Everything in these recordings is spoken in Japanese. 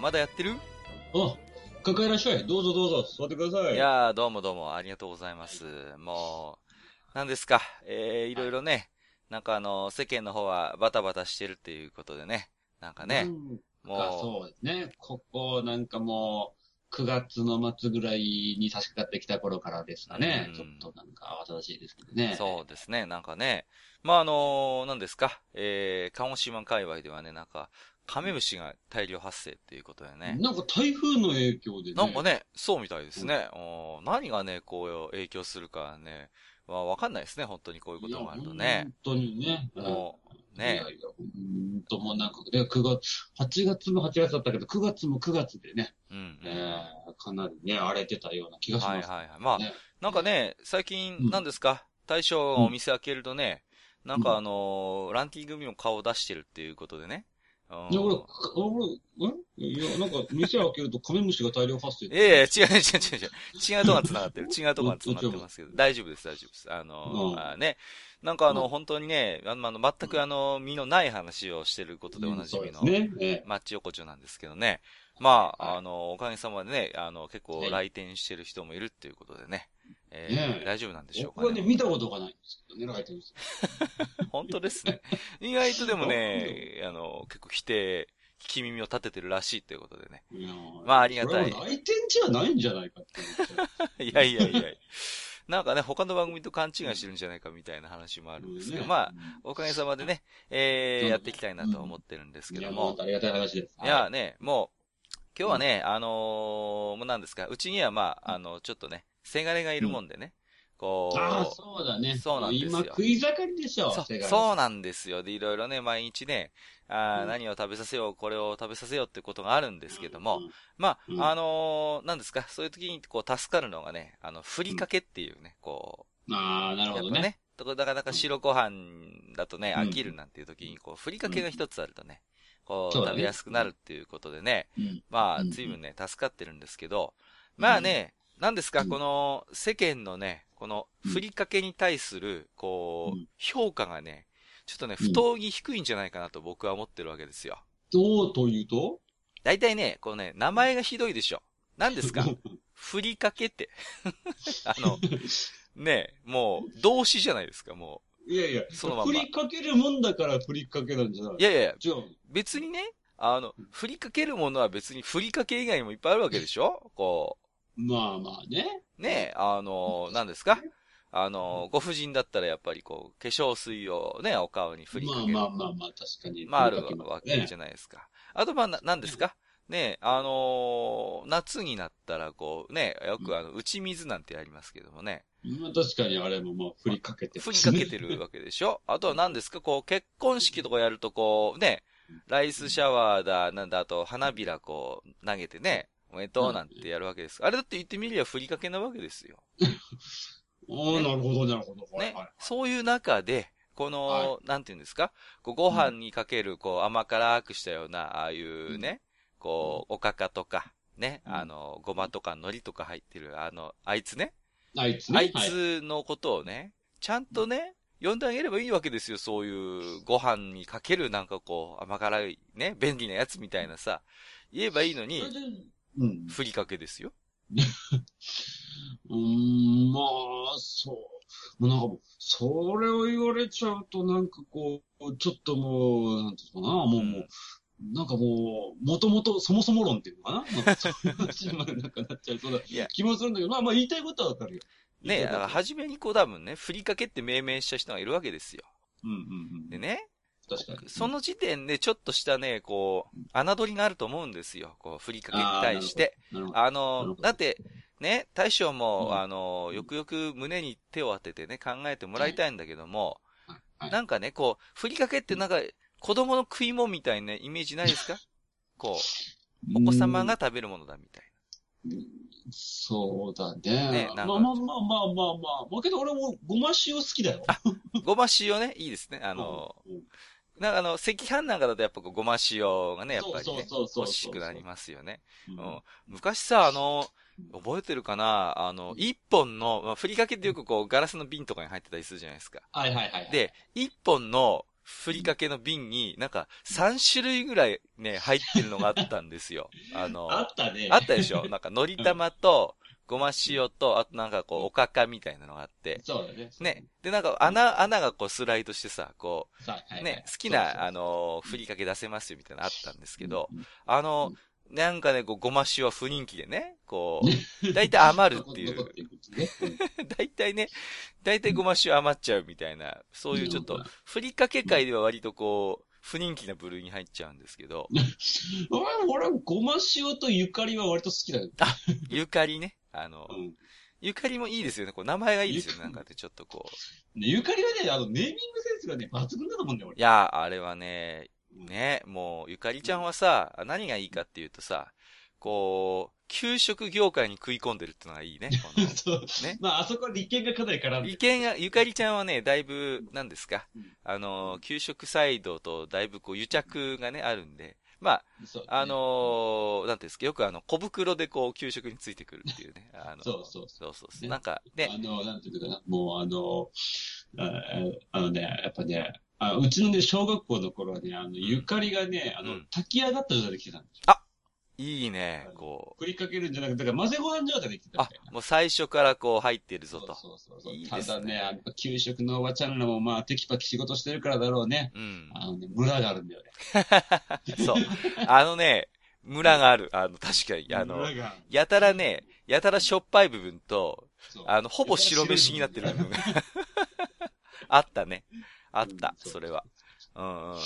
まだやってる？あ、かかいらっしゃい。どうぞどうぞ、座ってください。いやー、どうもどうも、ありがとうございます。もう、何ですか、えー、いろいろね、なんかあの、世間の方はバタバタしてるっていうことでね、なんかね、うんもうかそうですね。ここ、なんかもう、9月の末ぐらいに差し掛かってきた頃からですかねうん。ちょっとなんか慌ただしいですけどね。そうですね、なんかね、まああの何ですか、えー、鹿児島界隈ではね、なんか、カメムシが大量発生っていうことでね。なんか台風の影響でね。なんかね、そうみたいですね。おー何がね、こう影響するかね、まあわかんないですね、本当にこういうことがあるとね。本当にね。うんもう、いねやいや、うんともうなんか、で、9月、8月も8月だったけど、9月も9月でね、うん、うん。えーかなりね、荒れてたような気がします。はいはいはい。まあ、ねなんかね、最近、うんなんですか、大将がお店開けるとね、なんかあのーランティ組も顔を出してるっていうことでね。うんいや、俺、か俺、え？いや、なんか、店開けるとカメムシが大量発生。いやいや、違う違う違う違う。違うとこが繋がってる。違うとこが繋がってますけど。大丈夫です、大丈夫です。あのーね。なんかあの、うん本当にね、あの、全くあの、身のない話をしてることでおなじみのマッチ横丁なんですけどね。まあ、はいあの、おかげさまでね、あの、結構はい来店してる人もいるっていうことでね。えー大丈夫なんでしょうか僕はね、見たことがないんですけどね、ライトに。本当ですね。意外とでもね、あの、結構来て、聞き耳を立ててるらしいということでね。まあありがたい来店じゃないんじゃないかって。いやいやいやなんかね、他の番組と勘違いしてるんじゃないかみたいな話もあるんですけど、ねまあ、おかげさまでね、えー、うんやっていきたいなと思ってるんですけいや、どももう、ありがたい話です。いやね、もう、今日はね、あのーもう何ですか、うちにはまあ、あの、ちょっとね、せがれがいるもんでね、こう、ああ、そうだね。そうなんですよ。今、食い盛りでしょ、そそうなんですよ。で、いろいろね、毎日ね、あーうん。何を食べさせよう、これを食べさせようってことがあるんですけども、うん。まあ、うん。あのーなんですか、そういう時にこう助かるのがね、あの、ふりかけっていうね、こああ、なるう、ほどね。ね、とこなかなか白ご飯だとね、うん。飽きるなんていう時に、こう、ふりかけが一つあるとね、こう、食べやすくなるっていうことでね、うん。まあ、うん。随分ね、助かってるんですけど、まあね、何ですか、うんこの、世間のね、この、ふりかけに対する、こううん、評価がね、ちょっとね、うん不当に低いんじゃないかなと僕は思ってるわけですよ。どうというと？大体ね、このね、名前がひどいでしょ。何ですか？ふりかけって。あの、ね、もう、動詞じゃないですか、もいやいや、そのまんま振りかけるもんだから振りかけなんじゃない？う。いやいや違う。別にね、あの、ふりかけるものは別にふりかけ以外にもいっぱいあるわけでしょ？こまあまあね。う、ね、あの、何ですか？あの、ご婦人だったらやっぱりこう、化粧水をね、お顔に振りかまあける。まあまあまあ、確かに。まあ、あるわけじゃないですか。あと、まあ、な、なんですか？ねあのー夏になったら、こう、ね、よくあの、打ち水なんてやりますけどもね、まあ確かにあれもまあ振りかけて振りかけてるわけでしょ？あとは何ですかこう、結婚式とかやると、こう、ね、ライスシャワーだ、なんだ、あと、花びらこう、投げてね、おめでとうなんてやるわけです。あれだって言ってみりゃ振りかけなわけですよ。ああ、なるほど、なるほど。はいねはい。。そういう中で、この、はなんていうんですか？こうご飯にかける、こう、甘辛くしたような、ああいうね、こう、おかかとか、ね、うんあの、ごまとか海苔とか入ってる、あの、あいつね、あいつね？あいはいつのことをね、ちゃんとね、呼んであげればいいわけですよ、そういう、ご飯にかけるなんかこう、甘辛い、ね、便利なやつみたいなさ、言えばいいのにうん。ふりかけですよ。うーん、まあ、そう。もうなんかもう、それを言われちゃうと、なんかこう、ちょっともう、なんていうのかな、もう、もう、なんかもう、もともと、そもそも論っていうのかな なんかそういう話にまでなんかなっちゃいそうな気もするんだけど、まあまあ言いたいことはわかるよ。ね、だから言いたいことは初めにこう多分ね、ふりかけって命名した人がいるわけですよ。うんうんうん。でね、確かに。その時点でちょっとしたね、こう、侮りがあると思うんですよ。こう、ふりかけに対して。あのだって、ね、大将も、うんあの、よくよく胸に手を当ててね、考えてもらいたいんだけども、はい。なんかね、こう、ふりかけってなんか、子供の食い物みたいなイメージないですか？こう、お子様が食べるものだみたいうんそうだね。ねまあまあまあまあまあまあ。まあけど俺もごま塩好きだよ。な。ごま塩ね、いいですね。あの、うん、なんかあの、赤飯なんかだとやっぱこうごま塩がね、やっぱりね、欲しくなりますよね。うんうん昔さ、あの、覚えてるかな？あの、一本の、まあ、ふりかけってよくこう、ガラスの瓶とかに入ってたりするじゃないですか。はいはいはいはい。で、一本のふりかけの瓶に、なんか、三種類ぐらいね、入ってるのがあったんですよ。あの、あったね。あったでしょ？なんか、のり玉と、ごま塩と、あとなんかこう、おかかみたいなのがあって、そうだね。ね。で、なんか、穴、穴がこう、スライドしてさ、こう、ね、好きな、あの、ふりかけ出せますよ、みたいなのあったんですけどうん、あの、なんかね、こう、ごま塩は不人気でね、こう、だいたい余るっていう。だいたいね、だいたいごま塩余っちゃうみたいな、そういうちょっと、ふりかけ界では割とこう、不人気な部類に入っちゃうんですけど、俺、俺、ごま塩とゆかりは割と好きだよ。ゆかりね、あの、うん。ゆかりもいいですよね、こう、名前がいいですよね、なんかね、ちょっとこう。ねゆかりはね、あの、ネーミングセンスがね、抜群だと思うんだよ、いや、あれはね、ね、もう、ゆかりちゃんはさ、何がいいかっていうとさ、こう、給食業界に食い込んでるってのがいいね。そう。ね。まあ、あそこは立憲がかなり絡んで意見が、ゆかりちゃんはね、だいぶ、何ですかうん。あの、給食サイドとだいぶこう癒着がね、あるんで、まあ、ね。あのーなんていうんですか、よくあの、小袋でこう、給食についてくるっていうね。あのそうそうそう。そうそうねなんか、ね、あの、なんていうかな、もうあの、ああのね、やっぱね、あうちのね、小学校の頃はね、あの、ゆかりがね、あの、うん。炊き上がった状態で来てたんですよ。いいね、こう。振りかけるんじゃなくて、だから混ぜご飯状態で来てたたいな。、もう最初からこう、入ってるぞと。そうそうそういいねただね、あの、給食のおばちゃんらもまあ、テキパキ仕事してるからだろうね。うん。あのね、ムラがあるんだよね。そう。あのね、ムラがある。あの、確かに、あのやたらね、やたらしょっぱい部分と、あの、ほぼ白飯になってる部分が。あったね。あった、うんそれは。うんうんうんうん。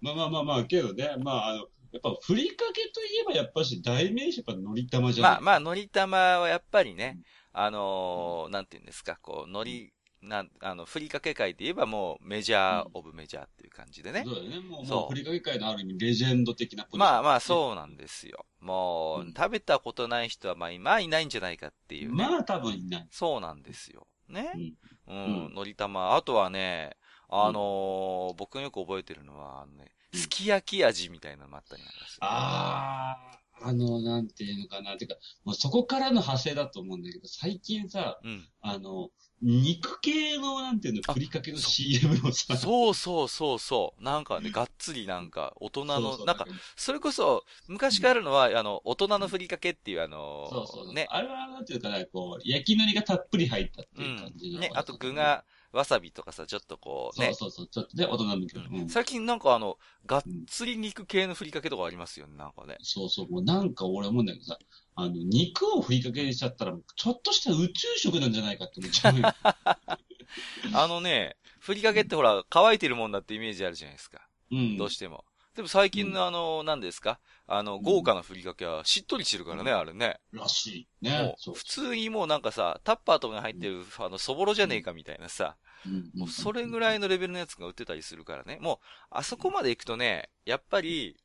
まあまあまあまあ、けどね、まあ、あの、やっぱ、ふりかけといえば、やっぱし、代名詞、やっぱ、のり玉じゃない？まあまあ、のり玉はやっぱりね、あのーなんて言うんですか、こう、のり、なん、あの、ふりかけ界で言えばもうメジャーオブメジャーっていう感じでね。そうだよね。もう、もう、ふりかけ界のある意味、レジェンド的なポジション。まあまあ、そうなんですよ。もう、うん食べたことない人は、まあ、今いないんじゃないかっていうね。まあ、多分いない。そうなんですよ。ね。うん。うん、うんのり玉。あとはね、あのー僕がよく覚えてるのは、あのね、うんすき焼き味みたいなのもあったりなんかする。ああ、あの、なんていうのかな。てか、もうそこからの派生だと思うんだけど、最近さ、うん。あの、肉系の、なんていうの、あふりかけの CM をさ、そうそうそうそう。なんかね、がっつりなんか、大人の、そうそうなんか、、それこそ、昔からあるのは、あの、大人のふりかけっていう、あのそうそうそう。ね、あれは、なんていうかな、こう、焼き海苔がたっぷり入ったってういう感じの。ん。ね、あと具、が、わさびとかさ、ちょっとこう、ね。そうそうそう、ちょっとね、大人向けの。うん最近なんかあの、がっつり肉系のふりかけとかありますよね、なんかね。そうそう、もうなんか俺思うんだけどさ、あの、肉をふりかけにしちゃったら、ちょっとした宇宙食なんじゃないかって思っちゃうよ。あのね、ふりかけってほら、乾いてるもんだってイメージあるじゃないですか。うん。どうしても。でも最近のあの、何ですか？あの、豪華なふりかけはしっとりしてるからね、あれね。らしい。もね。そうう、普通にもうなんかさ、タッパーとかに入ってる、あの、そぼろじゃねえかみたいなさ、うんもうそれぐらいのレベルのやつが売ってたりするからね。もう、あそこまで行くとね、やっぱり、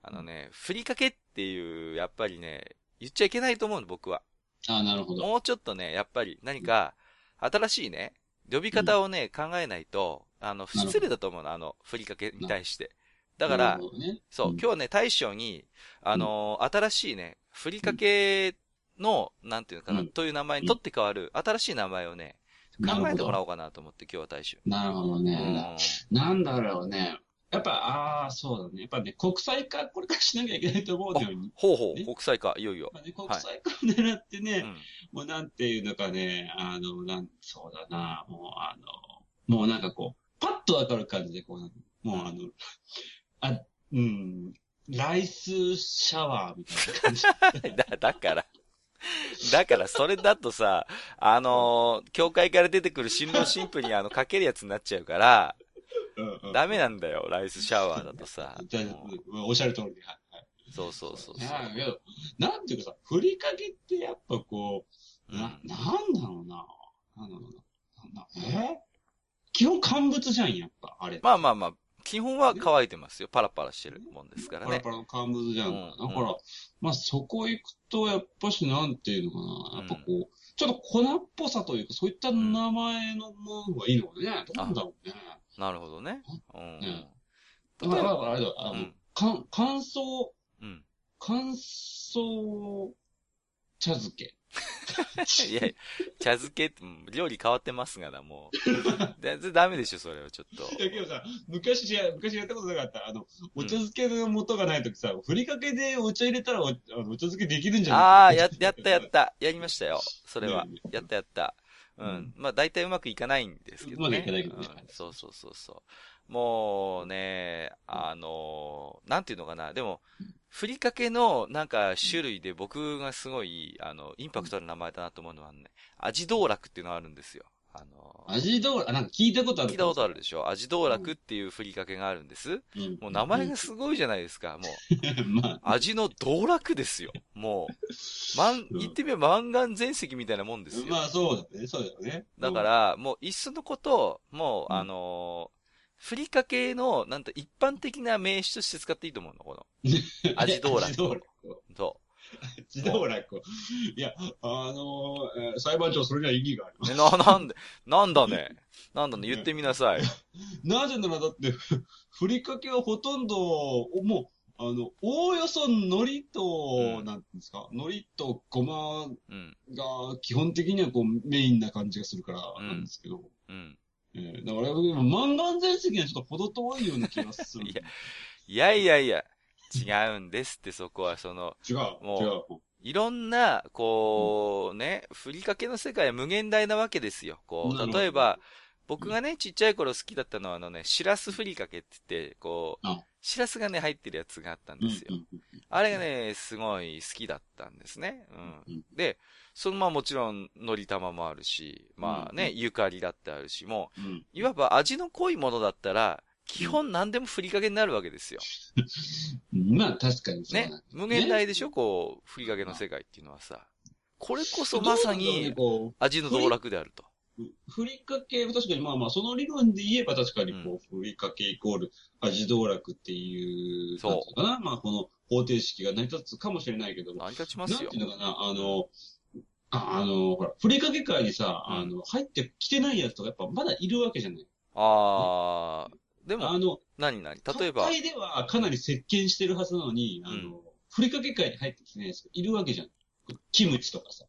あのね、ふりかけっていう、やっぱりね、言っちゃいけないと思うの、僕は。ああ、なるほど。もうちょっとね、やっぱり何か、新しいね、呼び方をね、考えないと、あの、失礼だと思うの、あの、ふりかけに対して。だかならね、そう、うん今日はね、大将に、あのー新しいね、ふりかけの、なんていうのかな、うんという名前に取って変わる、新しい名前をね、考えてもらおうかなと思って、今日は大将。なるほどうね。ん。なんだろうね。やっぱ、ああ、そうだね。やっぱね、国際化、これからしなきゃいけないと思うのように。ほうほう、ね国際化、いよいよ。まあね、国際化を狙ってね、うん。もうなんていうのかね、あの、なん、そうだな、もうあの、もうなんかこう、パッとわかる感じで、こうもうあの、あ、うん、ライスシャワーみたいな感じ。だ、だから。だから、それだとさ、あのー教会から出てくる新郎新婦にあの、かけるやつになっちゃうから、うんうんダメなんだよ、ライスシャワーだとさ。おっしゃる通りで、はいはい。そうそうそうそう。いや、なんていうかさ、ふりかけってやっぱこう、うんな、なんだろうな。なんだろうな。なえ？基本乾物じゃん、やっぱ、あれ。まあまあまあ、基本は乾いてますよ。パラパラしてるもんですからね。パラパラの乾物じゃん。うんだから、まあそこ行くと、やっぱしなんていうのかな。やっぱこう、ちょっと粉っぽさというか、そういった名前のものがいいのかね。どうなんだろうね。なるほどね。うん。だから、あれだ、あのうん、か乾燥、うん。乾燥茶漬け。いや茶漬けって、うん料理変わってますから、もう。全然ダメでしょ、それはちょっと。いやけどさ、昔や、昔やったことなかった。あの、お茶漬けの素がないときさ、ふりかけでお茶入れたらおお茶漬けできるんじゃない？ああ、や、やったやっ。た。やりましたよ。それはね。やったやった。ううんん。まあ、大体うまくいかないんですけどね。うまくいかないけどねうんそうそうそうそう。もうね、あのーなんていうのかな。でも、ふりかけのなんか種類で僕がすごい、あの、インパクトある名前だなと思うのはね、味道楽っていうのがあるんですよ。あのー味どう、あ、なんか聞いたことある。聞いたことあるでしょ？味道楽っていうふりかけがあるんです。うん。もう名前がすごいじゃないですか。もう、まあ、味の道楽ですよ。もう、まん、うん言ってみれば満願全席みたいなもんですよ。まあそうだね、そうだよね。だか、ら、もう、いっそのこと、もう、うんあのーふりかけの、なんと一般的な名詞として使っていいと思うの、この。味道楽味道楽。そ味道楽。いや、あのーえー裁判長、それには意義がありまう。す。ね、な、なんで、なんだね。なんだね、言ってみなさい。なぜならだって、ふふりかけはほとんど、おもう、あの、おおよそ海苔と、うんなんていうんですか、海苔とごまうん、が基本的にはこうメインな感じがするからなんですけど、うん。えーだから、満願全席にはちょっと程遠いような気がする。いやいやいやいや、違うんですって、そこは、その、違う、もう違う。いろんな、こう、ね、ふりかけの世界は無限大なわけですよ。こう、例えば、僕がね、ちっちゃい頃好きだったのは、あのね、しらすふりかけって言って、こうあ、しらすがね、入ってるやつがあったんですよ。あれがね、すごい好きだったんですね。ううんん。で、そのままもちろん、のり玉もあるし、まあね、うんゆかりだってあるし、もういわば味の濃いものだったら、基本何でもふりかけになるわけですよ。うん まあ確かにね。無限大でしょ？こう、ふりかけの世界っていうのはさ。これこそまさに、こ味の道楽であると。うふりかけ、確かにまあまあ、その理論で言えば確かにこう、ふりかけイコール味道楽っていう、そうかな、まあこの方程式が成り立つかもしれないけども、成り立ちなんますよ。てい。うのかな、あの、ああの、ほら、ふりかけ界にさ、うん。あの、入ってきてないやつとかやっぱまだいるわけじゃない。あー、であも、の、何々例えば、会ではかなり席巻してるはずなのに、あの、うん。ふりかけ界に入ってきてないやつがいるわけじゃん。キムチとかさ。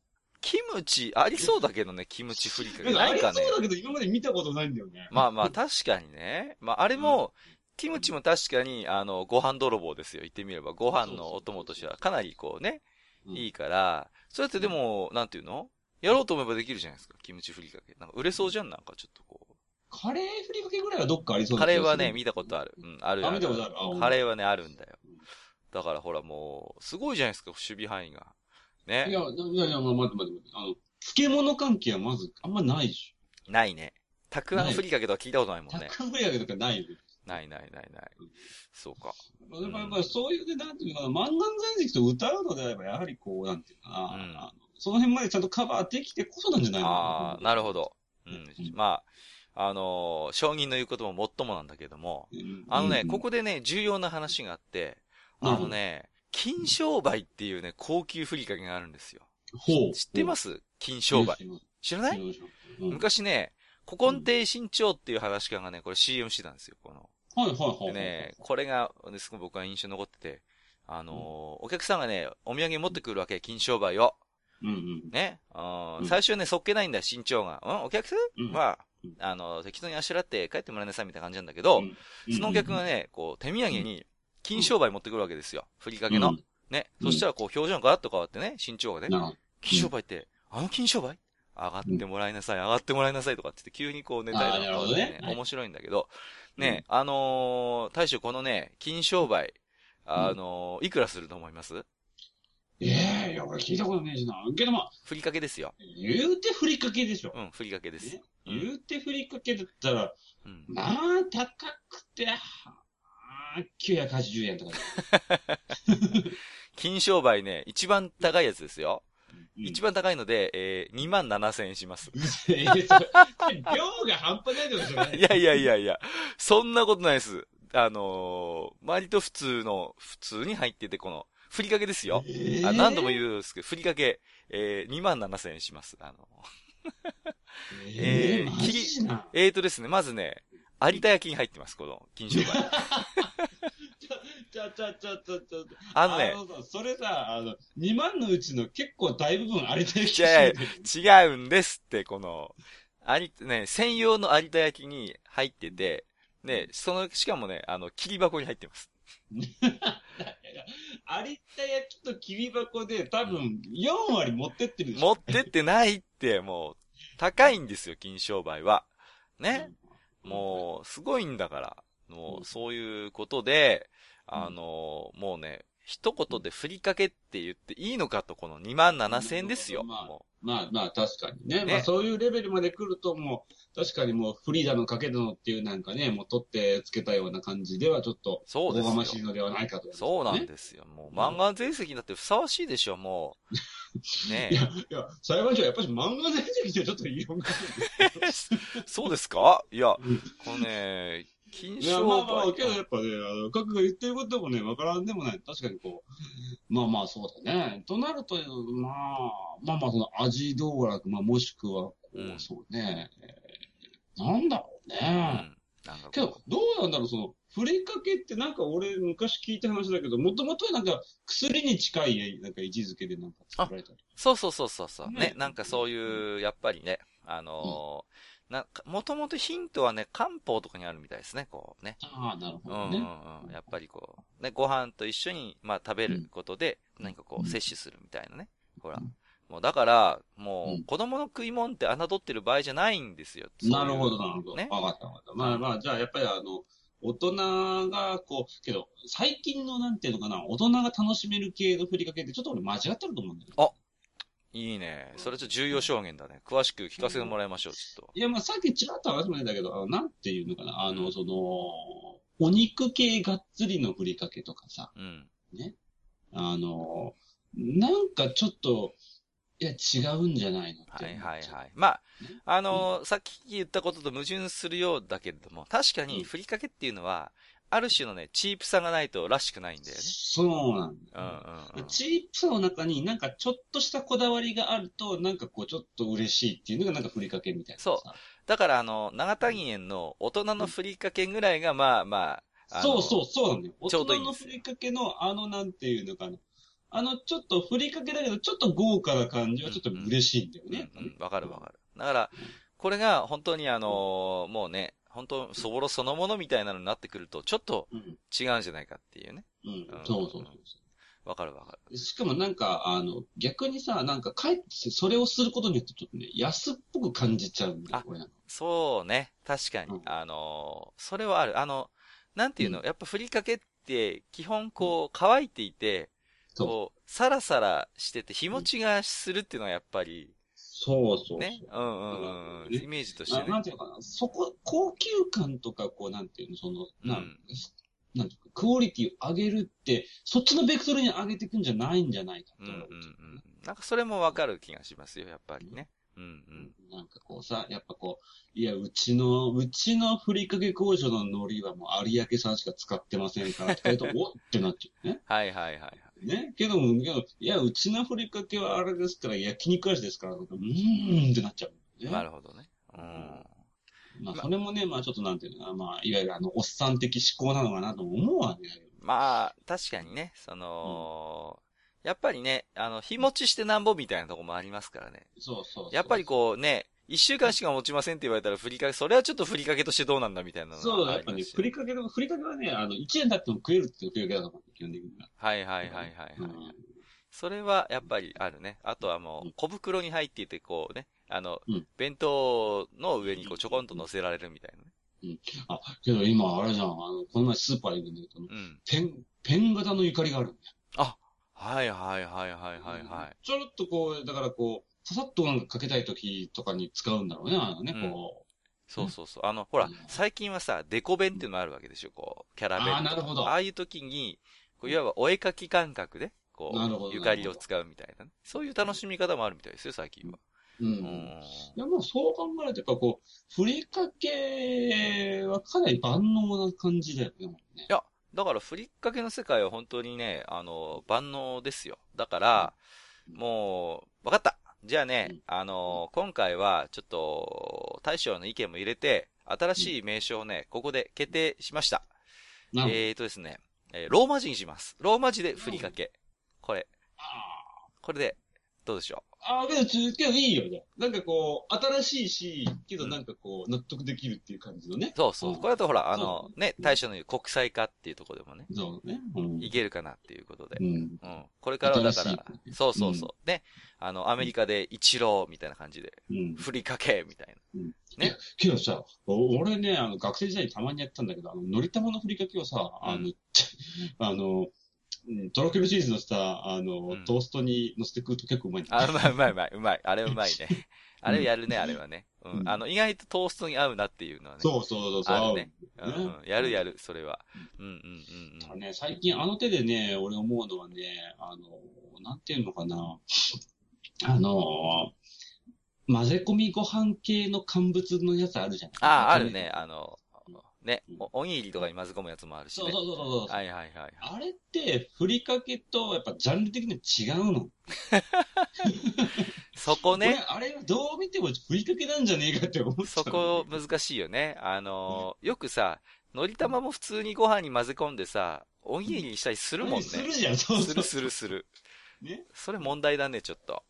キムチ、ありそうだけどね、キムチふりかけ。なんかあり。そうだけど、今まで見たことないんだよね。まあまあ、確かにね。まあ、あれも、キムチも確かに、あの、ご飯泥棒ですよ。言ってみれば。ご飯のお供としては、かなりこうね、うんいいから、それってでも、なんていうの？やろうと思えばできるじゃないですか。キムチふりかけ。なんか売れそうじゃん？なんかちょっとこう。カレーふりかけぐらいはどっかありそうカな気がするレーはね、見たことある。うん、あるあある。見たことあるあカレーはね、あるんだようん。だからほらもう、すごいじゃないですか、守備範囲が。いや、ね。いや、いや、まあ、待って待って待って。あの、漬物関係はまずあんまないでしないね。たくあんふりかけとは聞いたことないもょ。んね。タッカふりかけとかないよね。ないないないないうん。そうか。まあやっぱやっぱりそういうね、なんていうのかな、満願全席と歌うのであれば、やはりこう、なんていうかな、うんあのその辺までちゃんとカバーできてこそなんじゃないのああ、なるほ。ど。うんうん。まあ、あのー、証人の言うことももっともなんだけども、うんあのね、うんここでね、重要な話があって、あのね、金商売っていうね、高級ふりかけがあるんですよ。ほう。知ってます？金商売。知らない？うん昔ね、古今亭新潮っていう話家がね、これ CM してたんですよ。この。はいはいはいはい。でね、これが、ねすごい僕は印象に残ってて、あのーお客さんがね、お土産持ってくるわけ、金商売を。うんうん。ね。うん最初はね、そっけないんだよ、身長が。うんお客さうんんはうん、あの、適当にあしらって帰ってもらいなさいみたいな感じなんだけど、うんそのお客が、ね、こう、手土産に、金商売持ってくるわけですよ。ふりかけの。うんね。うんそしたら、こう、表情がガラッと変わってね、身長がね。金商売って、あの金商売？上がってもらいなさい、上がってもらいなさいとかって言って、急にこう、ネタあーなるほどねはい面白いんだけど、ね、あのー、大将このね、金商売、あのー、いくらすると思います？ええいや、俺聞いたことねえしな。けどまあ、ふりかけですよ。言うてふりかけでしょ。うん、ふりかけです言うてふりかけだったら、うん。まあ、高くて、あ980円とか金商売ね、一番高いやつですよ。で。一番高いので、えー、2万7千円します。うん。えそれ量が半端ないってことじゃない いやいやいやいや、そんなことないです。あのー、割と普通の、普通に入ってて、この、ふりかけですよ。えあ何度もう。言うんですけど、ふりかけ、えー、2万7千円します。あの、えーえー、マジな。えーとですね、まずね、有田焼きに入ってます、この、金商売。ちゃちゃちゃちゃちゃ。あのね、さ、それさ、あの、2万のうちの結構大部分ありたいいやいや違うんですって、この、あり、ね、専用の有田焼きに入ってて、ね、その、しかもね、あの、切り箱に入ってます。有田焼きときび箱で多分4割持ってってるでしょ。持ってってないって、もう、高いんですよ、金商売は。ね。もう、すごいんだから。もうそういうことで、うんあの、もうね、一言でふりかけって言っていいのかと、この2万7千円ですよ。まあもまあまあ確かにね。ねまあそういうレベルまで来るともう、確かにもうフリーダのかけだのっていうなんかね、もう取ってつけたような感じではちょっと、う。そうおですよこがましいのではないかと、そうなんすですよ。もう、漫画全席だってふさわしいでしょ、もう。ねね。いや、いや、裁判所はやっぱり漫画全席ではちょっと異論があるんですよ そうですか？いや、うんこのね、金いや、商まあまあ、売。けどやっぱね、あの、各が言ってることもね、わからんでもない。確かにこう、まあまあそうだね。となると、まあ、まあまあその味道楽、まあもしくは、こう、うんそうね、えーなんだろううん。ね。なんけど、どうなんだろう、その、ふりかけってなんか俺昔聞いた話だけど、もともとはなんか薬に近い、なんか位置づけでなんか作られたり。そうそうそうそうそう。ねね、なんかそういう、やっぱりね、あのーなんか、もともとヒントはね、漢方とかにあるみたいですね、こうね。ああ、なるほうんうんどね。うん。やっぱりこう、ね、ご飯と一緒に、まあ食べることで、何かこうんう、摂取するみたいなね。ほらうん。もうだから、もうんう、子供の食い物って侮ってる場合じゃないんですよ。そういうなるほど、なるほど。ね。わかった、わかった。まあまあ、じゃあ、やっぱりあの、大人が、こう、けど、最近のなんていうのかな、大人が楽しめる系のふりかけって、ちょっと俺間違ってると思うんだよね。いいね。それちょっと重要証言だね。詳しく聞かせてもらいましょう、ちょっと。いや、まあ、さっきちらっと話も出たけど、あの、なんていうのかな、あの、うんその、お肉系がっつりのふりかけとかさ、うん。あの、なんかちょっと、いや、違うんじゃないのはい。はいはい。まあね、あのーさっき言ったことと矛盾するようだけれども、確かうんにふりかけっていうのは、ある種のね、チープさがないとらしくないんだよね。そうなんだうん。うんうん。チープさの中になんかちょっとしたこだわりがあると、なんかこうちょっと嬉しいっていうのがなんかふりかけみたいなさ。そうだからあの、長谷園の大人のふりかけぐらいが、まあまあ、そうそう、そうなんだよ。大ちょうどい人のいんですよふりかけのあのなんていうのかな。あのちょっとふりかけだけど、ちょっと豪華な感じはちょっと嬉しいんだよね。うんうんわかるわかる。だから、これが本当にあのーもうね、本当そぼろそのものみたいなのになってくると、ちょっとうん。違うんじゃないかっていうね。うん。うんそうそうそうわかるわかる。しかもなんか、あの、逆にさ、なんか帰ってそれをすることによってちょっとね、安っぽく感じちゃうんだよあ、これ。そうね。確かに。うんあのーそれはある。あの、なんていうの、うやっぱふりかけって、基本こう、乾いていて、こう、サラサラしてて日持ちがするっていうのはやっぱり、そうそうそう。ね。うんうんうんイメージとしてね。ななんていうのかな、そこ、高級感とか、こう、なんていうの、その、なん、うんなんていうか、クオリティを上げるって、そっちのベクトルに上げていくんじゃないんじゃないかってうんうんうん。なんかそれもわかる気がしますよ、やっぱりね。うんうん。なんかこうさ、やっぱこう、いや、うちの、うちのふりかけ工場の海苔はもう有明さんしか使ってませんから、とか言うと、おってなっちゃうね。はいはいはいはい。ね。けども、けど、いや、うちのふりかけはあれですから、焼肉味ですから、うーんってなっちゃう、ね。なるほどね。うん。まあ、それもね、まあちょっとなんていうのまあ、いわゆるあの、おっさん的思考なのかなとも思うわけだけど。まあ、確かにね、その、やっぱりね、あの、日持ちしてなんぼみたいなところもありますからね。そうそうやっぱりこうね、一週間しか持ちませんって言われたらふりかけ、それはちょっとふりかけとしてどうなんだみたいなのそう、があやっぱね、ふりかけの、ふりかけはね、あの、1円だっても食えるっていうふりかけだと思う、基本的には。はいはいはいはいはい。うんそれはやっぱりあるね。あとはもううん小袋に入っていてこうね、あの、うん弁当の上にこうちょこんと乗せられるみたいなね。あ、けど今、あれじゃん、あの、この前スーパー行くんだけど、うん。ペン、ペン型のゆかりがあるんだよ。あ、はいはいはいはいはいはい。ちょろっとこう、だからこう、ささっとなんかかけたい時とかに使うんだろうね、あのね、うんこう、そうそうそう。あの、ほらうん、最近はさ、デコ弁っていうのもあるわけでしょ、こう、キャラ弁とか。あーなるほどああいう時に、こういわばお絵描き感覚で、こう、ゆかりを使うみたいなね。そういう楽しみ方もあるみたいですよ、最近は。うん。うん。いや、まあ、そう考えると、やっぱこう、ふりかけはかなり万能な感じだよね。もうねやだから、ふりっかけの世界は本当にね、あの、万能ですよ。だから、もう、わかった。じゃあね、うんあの、今回は、ちょっと、大将の意見も入れて、新しい名称をね、ここで決定しました。えーとですね、えーローマ字にします。ローマ字でふりかけ。これ、あこれで、どうでしょああ、けど、つけどいいよね。なんかこう、新しいし、けどなんかこう、納得できるっていう感じのねう。。そうそう。うんこれだとほら、あのね、大将の言う国際化っていうところでもね、そうね。うん。いけるかなっていうことでう。ん。うん。これからはだからそうそうそう。ね、あの、アメリカで一郎みたいな感じで、うん。ふりかけみたいねけどさ、お俺ね、あの、学生時代にたまにやったんだけど、あの、のり玉のふりかけをさ、あの、あの、うんとろけるチーズのさ、あの、うんトーストに乗せて食うと結構うまいんだな。あ、うまいうまいうまい、うまい。あれうまいね。あれやるね、あれはね。う。うんんあの、意外とトーストに合うなっていうのはね。そうそうそうそう。あるね。合うんうん。やるやる、それは。うんうんうんうん。ただね、最近あの手でね、俺思うのはね、あの、なんていうのかな、あの、混ぜ込みご飯系の乾物のやつあるじゃないああ、ある。ね。あの、ねうん、おおにぎりとかに混ぜ込むやつもあるしね。そうそうそうそう。はいはいはいはい。あれって、ふりかけと、やっぱジャンル的には違うの？そこね、俺あれ、どう見てもふりかけなんじゃねえかって思ってたそこ難しいよね。あの、よくさ、のり玉も普通にご飯に混ぜ込んでさ、おにぎりにしたりするもんね。するじゃん、そうそう。するするする。ね。それ問題だね、ちょっと。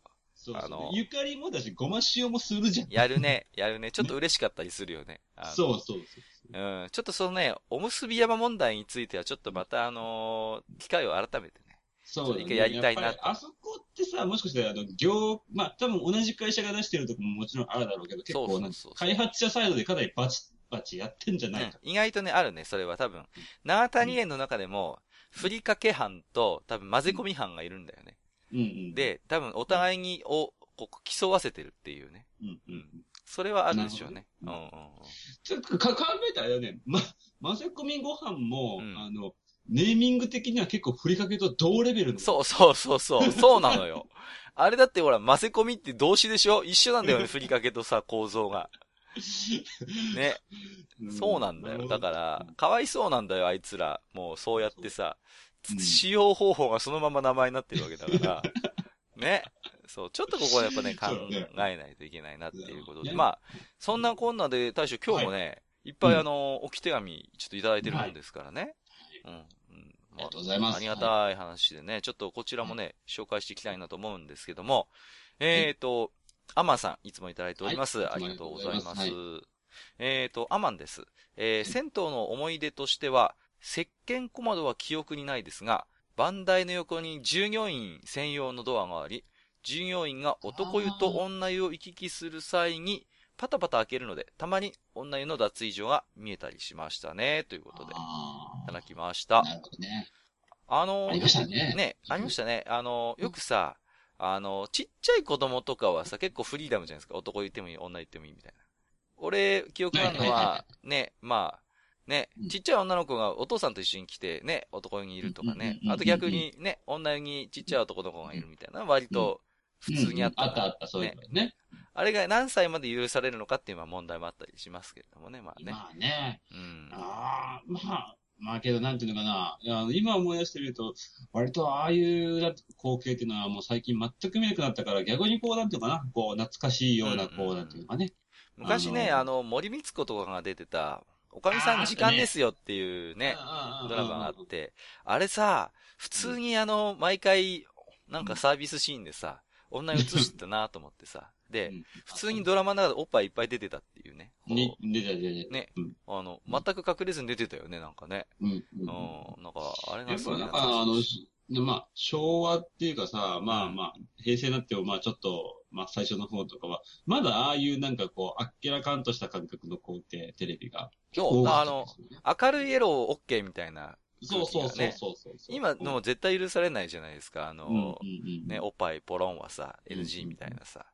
そうそうあのゆかりもだし、ごま塩もするじゃん。やるね、やるね。ちょっと嬉しかったりするよね。あのそうそうそう。うん。ちょっとそのね、おむすび山問題についてはちょっとまたあのー機会を改めてね。そうだね。一回やりたいなあそこってさ、もしかしたら、あの、業、まあ、多分同じ会社が出してるとこももちろんあるだろうけど、結構そうそう開発者サイドでかなりバチバチやってんじゃないか。うん意外とね、あるね、それは多分。長谷園の中でも、ふりかけ班と多分混ぜ込み班がいるんだよね。うんうん。、で、多分お互いにを、こう競わせてるっていうね。うんうん。それはあるでしょうね。うんうんうん。ちょっとか考えたらね、ま、混ぜ込みご飯も、うんあの、ネーミング的には結構ふりかけと同レベルの。そうそうそうそう。そうなのよ。あれだってほら、混ぜ込みって動詞でしょ？一緒なんだよね、ふりかけとさ、構造が。ね。うんそうなんだよ。だから、かわいそうなんだよ、あいつら。もうそうやってさ、うん使用方法がそのまま名前になってるわけだから。ね。そう、ちょっとここはやっぱね、考えないといけないなっていうことで。ねまあ、そんなこんなで、大将今日もね、いっぱいあの、置き手紙、ちょっといただいてるもんですからね。うん。うんありがとうございます。ありがたい話でね、ちょっとこちらもね、紹介していきたいなと思うんですけども、えっ、と、アマンさん、いつもいただいております。はいありがとうございます。えっ、と、アマンです。えー銭湯の思い出としては、石鹸小窓は記憶にないですが、番台の横に従業員専用のドアがあり、従業員が男湯と女湯を行き来する際に、パタパタ開けるので、たまに女湯の脱衣所が見えたりしましたね、ということで、いあただきましあ、た。なるほどね。あのありましたね。ね、ありましたね。あの、よくさ、あの、ちっちゃい子供とかはさ、結構フリーダムじゃないですか。男言ってもいい、女言ってもいいみたいな。俺、記憶あるのは、ね、まあ、ねうん、ちっちゃい女の子がお父さんと一緒に来て、ね、男湯にいるとかね。あと逆にね、女湯にちっちゃい男の子がいるみたいな、割と普通にあったな。うんうんあったあった、そういうのね。あれが何歳まで許されるのかっていうのは問題もあったりしますけれどもね、まあね。まあね。うん。ああ、まあ、まあけど、なんていうのかな。いや今思い出してみると、割とああいう光景っていうのはもう最近全く見なくなったから、逆にこう、なんていうのかな、こう、懐かしいような、こう、なんていうのかね。昔ね、あのあの、森光子とかが出てた、おかみさん時間ですよっていうね、ドラマがあって、あれさ、普通にあの、毎回、なんかサービスシーンでさ、女映してたなと思ってさ、で、普通にドラマの中でおっぱいいっぱい出てたっていうね。こうに、出た出た。ねうん。あの、全く隠れずに出てたよね、なんかね。うん。ううん。ん、なんか、あれやっがすごいぱなんか、あの、でまあ、昭和っていうかさ、まあまあ、平成になっても、まあちょっと、まあ最初の方とかは、まだああいうなんかこう、あっけらかんとした感覚のこうって、テレビが。そう、あの明るいエロ OK みたいな。そうそうそうそうそう。今、でも絶対許されないじゃないですか。あの、うんうんうん、ね、おっぱいポロンはさ、NG みたいなさ。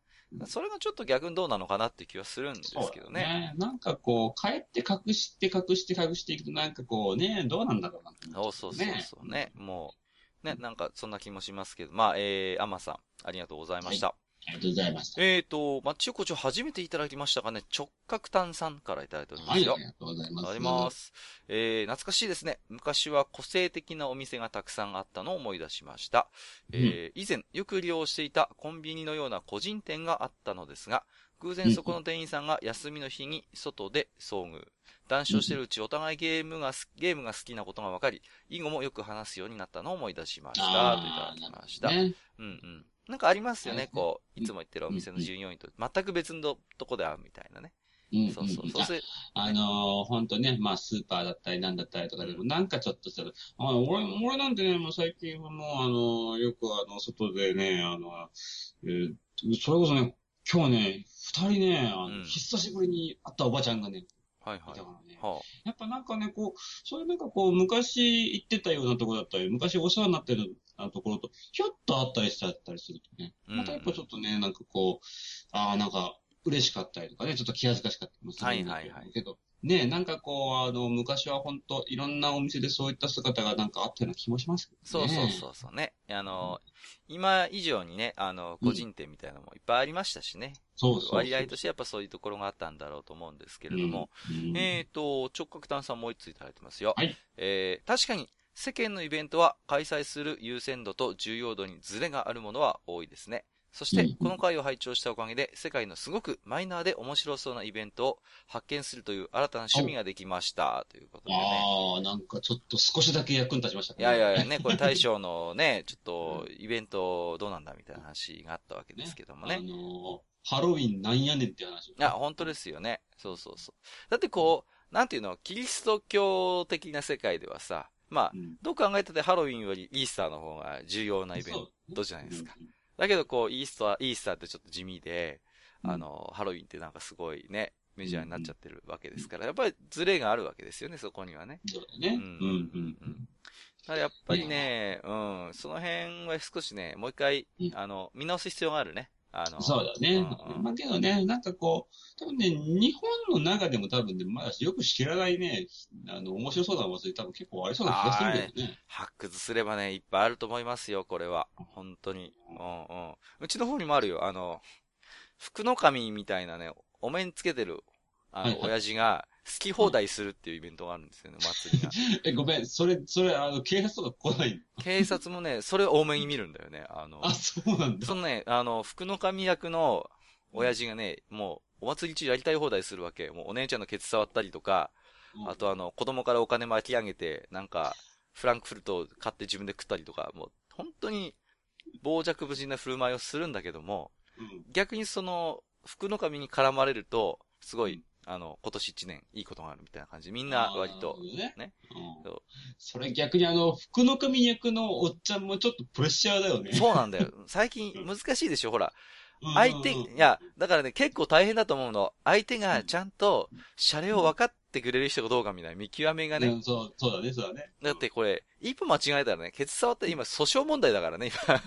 それがちょっと逆にどうなのかなって気はするんですけどね。ねなんかこう、帰って隠して隠して隠していくとなんかこうね、どうなんだろうなそうそうそうそうね。もう、ね、なんかそんな気もしますけど。まあ、えー、アマさん、ありがとうございました。はいありがとうございました。えっ、ー、と、まあ、ちよこちょ初めていただきましたかね。直角炭さんからいただいておりますよ。はい、ありがとうございます。あります。えー、懐かしいですね。昔は個性的なお店がたくさんあったのを思い出しました。えー、うん、以前、よく利用していたコンビニのような個人店があったのですが、偶然そこの店員さんが休みの日に外で遭遇。談笑してるうちお互いゲームが、ゲームが好きなことが分かり、以後もよく話すようになったのを思い出しました。といただきました。ね、うんうん。なんかありますよね、こう、いつも行ってるお店の従業員と全く別のとこで会うみたいなね。うん、そうそうそう。あ、あのー、本当ね、まあ、スーパーだったりなんだったりとかでも、なんかちょっとしたら、あ俺、俺なんてね、もう最近はもう、あのー、よくあの、外でね、あの、えー、それこそね、今日ね、二人ね、あの、うん、久しぶりに会ったおばちゃんがね、はいはい。だからね、はあ、やっぱなんかね、こう、そういうなんかこう、昔行ってたようなところだったり、昔お世話になってるところと、ひょっとあったりしちゃったりするとね、またやっぱちょっとね、なんかこう、ああ、なんか、嬉しかったりとかね、ちょっと気恥ずかしかったりもするんだけど、ね、なんかこう、あの、昔は本当いろんなお店でそういった姿がなんかあったような気もしますけどね。そうそうそうそうね。あの、今以上にね、あの、個人店みたいなのもいっぱいありましたしね。そうそう割合としてやっぱそういうところがあったんだろうと思うんですけれども。うんうん、えっ、ー、と、直角炭さんもう一ついただいてますよ。はい。えー、確かに、世間のイベントは開催する優先度と重要度にズレがあるものは多いですね。そして、この回を拝聴したおかげで、世界のすごくマイナーで面白そうなイベントを発見するという新たな趣味ができました。ということでね。ああ、なんかちょっと少しだけ役に立ちました、ね、いやいやいやね、これ 大将のね、ちょっとイベントどうなんだみたいな話があったわけですけどもね。ねあのー、ハロウィンなんやねんって話。いや、本当ですよね。そうそうそう。だってこう、なんていうの、キリスト教的な世界ではさ、まあ、うん、どう考えたってハロウィンよりイースターの方が重要なイベントじゃないですか。うんだけどこう、イースター、イースターってちょっと地味で、あの、ハロウィンってなんかすごいね、メジャーになっちゃってるわけですから、やっぱりズレがあるわけですよね、そこにはね。そうだね。うん、うん、うん。だからやっぱりね、うん、その辺は少しね、もう一回、あの、見直す必要があるね。あの、そうだね。うんうん、まあけどね、なんかこう、多分ね、日本の中でも多分ね、まだよく知らないね、あの、面白そうな祭り多分結構ありそうな気がするんだよね。発掘すればね、いっぱいあると思いますよ、これは。本当に。うんうん。うちの方にもあるよ、あの、福の神みたいなね、お面つけてる、あの、親父が、好き放題するっていうイベントがあるんですよね、祭りが。え、ごめん、それ、それ、あの、警察とか来ない警察もね、それ多めに見るんだよね、あの。あ、そうなんだ。そのね、あの、福の神役の親父がね、もう、お祭り中やりたい放題するわけ。もうお姉ちゃんのケツ触ったりとか、あとあの、子供からお金巻き上げて、なんか、フランクフルトを買って自分で食ったりとか、もう、本当に、傍若無人な振る舞いをするんだけども、うん、逆にその、福の神に絡まれると、すごい、あの、今年一年いいことがあるみたいな感じ。みんな割と。ね。ねうん、それ逆にあの、福の神役のおっちゃんもちょっとプレッシャーだよね。そうなんだよ。最近難しいでしょ、ほら。相手、いや、だからね、結構大変だと思うの。相手がちゃんと、シャレを分かってくれる人かどうかみたいな見極めがね。うん、そう、そうだね、そうだね。だってこれ、一歩間違えたらね、ケツ触って今訴訟問題だからね、今。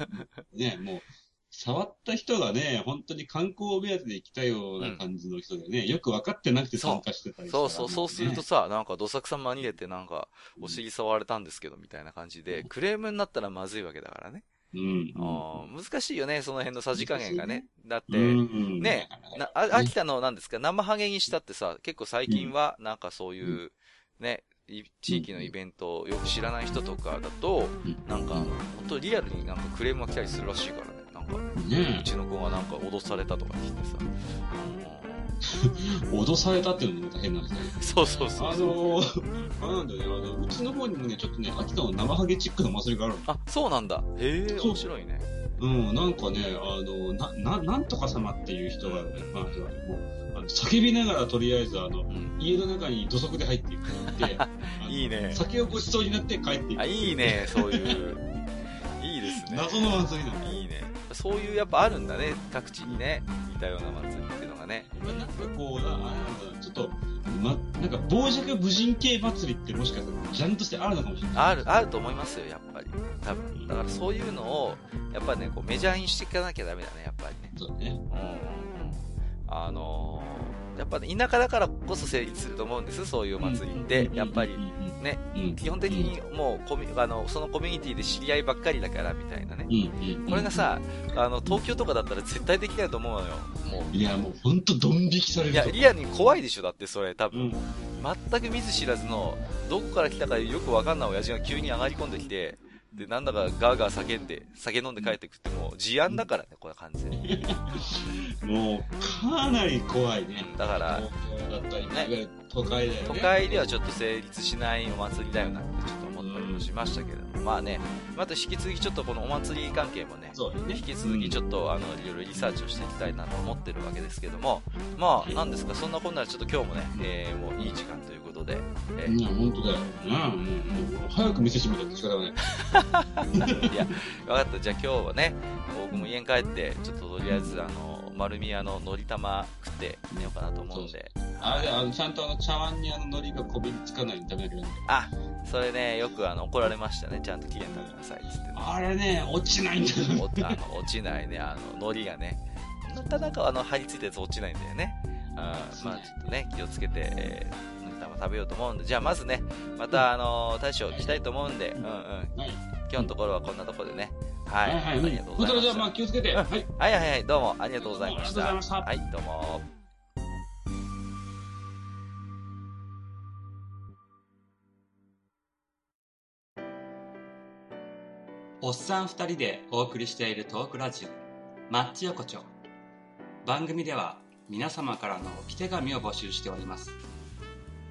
ね、もう、触った人がね、本当に観光目当てで来たような感じの人でね、うん、よく分かってなくて参加してたりそうそう、そうするとさ、なんかどさくさまにれてなんか、お尻触られたんですけど、みたいな感じで、クレームになったらまずいわけだからね。うん、難しいよね、その辺のさじ加減がね。だって、ね、な秋田の何ですか、生ハゲにしたってさ、結構最近は、なんかそういう、ね、地域のイベントをよく知らない人とかだと、なんか、本当リアルになんかクレームが来たりするらしいからね。か、ね、うちの子がなんか脅されたとか言ってさ、脅されたっていうのもまた変なんですね。そうそうそうあのー、あなんだよね、あの、うちの方にもね、ちょっとね、秋田の生ハゲチックな祭りがあるあ、そうなんだ。へえ、面白いね。うん、なんかね、あの、な、な、なんとか様っていう人が、ね、まあ、もう、あの叫びながらとりあえず、あの、うん、家の中に土足で入っていくって、いいね。酒をごちそうになって帰っていく。あ、いいね、そういう。いいですね。謎の祭りなの。いいね。そういうやっぱあるんだね、各地にね、似たような祭りっていうのがね。なんかこう、なあちょっと、ま、なんか傍若無人系祭りってもしかしたらジャンルとしてあるのかもしれない。ある、あると思いますよ、やっぱり。多分。だからそういうのを、やっぱね、こうメジャーにしていかなきゃダメだね、やっぱりね。そうね。うん。あのー、やっぱ、田舎だからこそ成立すると思うんです、そういう祭りって。やっぱり、ね、基本的にもうコミあの、そのコミュニティで知り合いばっかりだからみたいなね。これがさ、あの、東京とかだったら絶対できないと思うのよ。もう。いや、もうほんとドン引きされる。いや、リアに怖いでしょ、だってそれ、多分。全く見ず知らずの、どこから来たかよくわかんない親父が急に上がり込んできて、で、なんだかガーガー叫んで、酒飲んで帰ってくってもう事案だからね、これ完全に。もう、かなり怖いね。だから、だったりね、都会だよね。都会ではちょっと成立しないお祭りだよなってちょっと思ったりもしましたけども、まあね、また引き続きちょっとこのお祭り関係もね、ね引き続きちょっと、あの、いろいろリサーチをしていきたいなと思ってるわけですけども、まあ、なんですか、そんなこんなでちょっと今日もね、えー、もういい時間ということで。えー、いや、本当だよ。うん、もう、早く店閉めたって仕方がない。いや、分かった。じゃあ今日はね、僕も家に帰って、ちょっととりあえず、あの、丸宮ののり玉食って寝ようかなと思うんで。あれ、あの、ちゃんとあの、茶碗にあの、海苔がこびりつかないように食べるあ、それね、よくあの、怒られましたね。ちゃんときれいに食べなさい、つって、ね。あれね、落ちないんだよ、ね。あの、落ちないね、あの、海苔がね。なかなかあの、張り付いたやつ落ちないんだよね。うん、まあちょっとね、気をつけて、えー、のり玉食べようと思うんで、じゃあまずね、またあのー、大将来たいと思うんで、うんうん。はい、今日のところはこんなところでね。はい。はい、はい、ありがとうございます。じゃあまあ気をつけて、はい。はいはいはい、どうもありがとうございました。ありがとうございました。はい、どうも。おっさん二人でお送りしているトークラジオ、マッチ横丁。番組では皆様からの置き手紙を募集しております。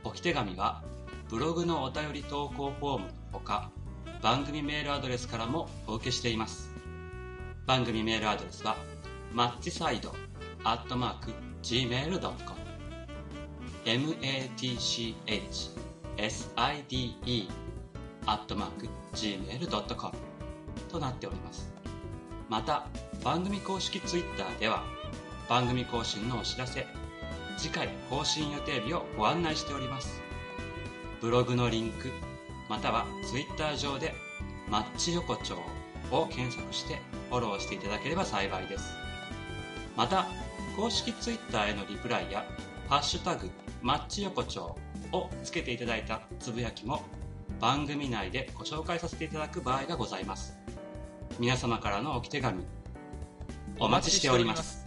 置き手紙は、ブログのお便り投稿フォームのほか、番組メールアドレスからもお受けしています。番組メールアドレスは、マッチサイドアットマーク gmail.com matchside アットマーク gmail.com となっております。また番組公式 Twitter では番組更新のお知らせ次回更新予定日をご案内しております。ブログのリンクまたは Twitter 上で「マッチ横丁」を検索してフォローしていただければ幸いです。また公式 Twitter へのリプライや「ハッシュタグマッチ横丁」をつけていただいたつぶやきも番組内でご紹介させていただく場合がございます。皆様からの置き手紙お待ちしております。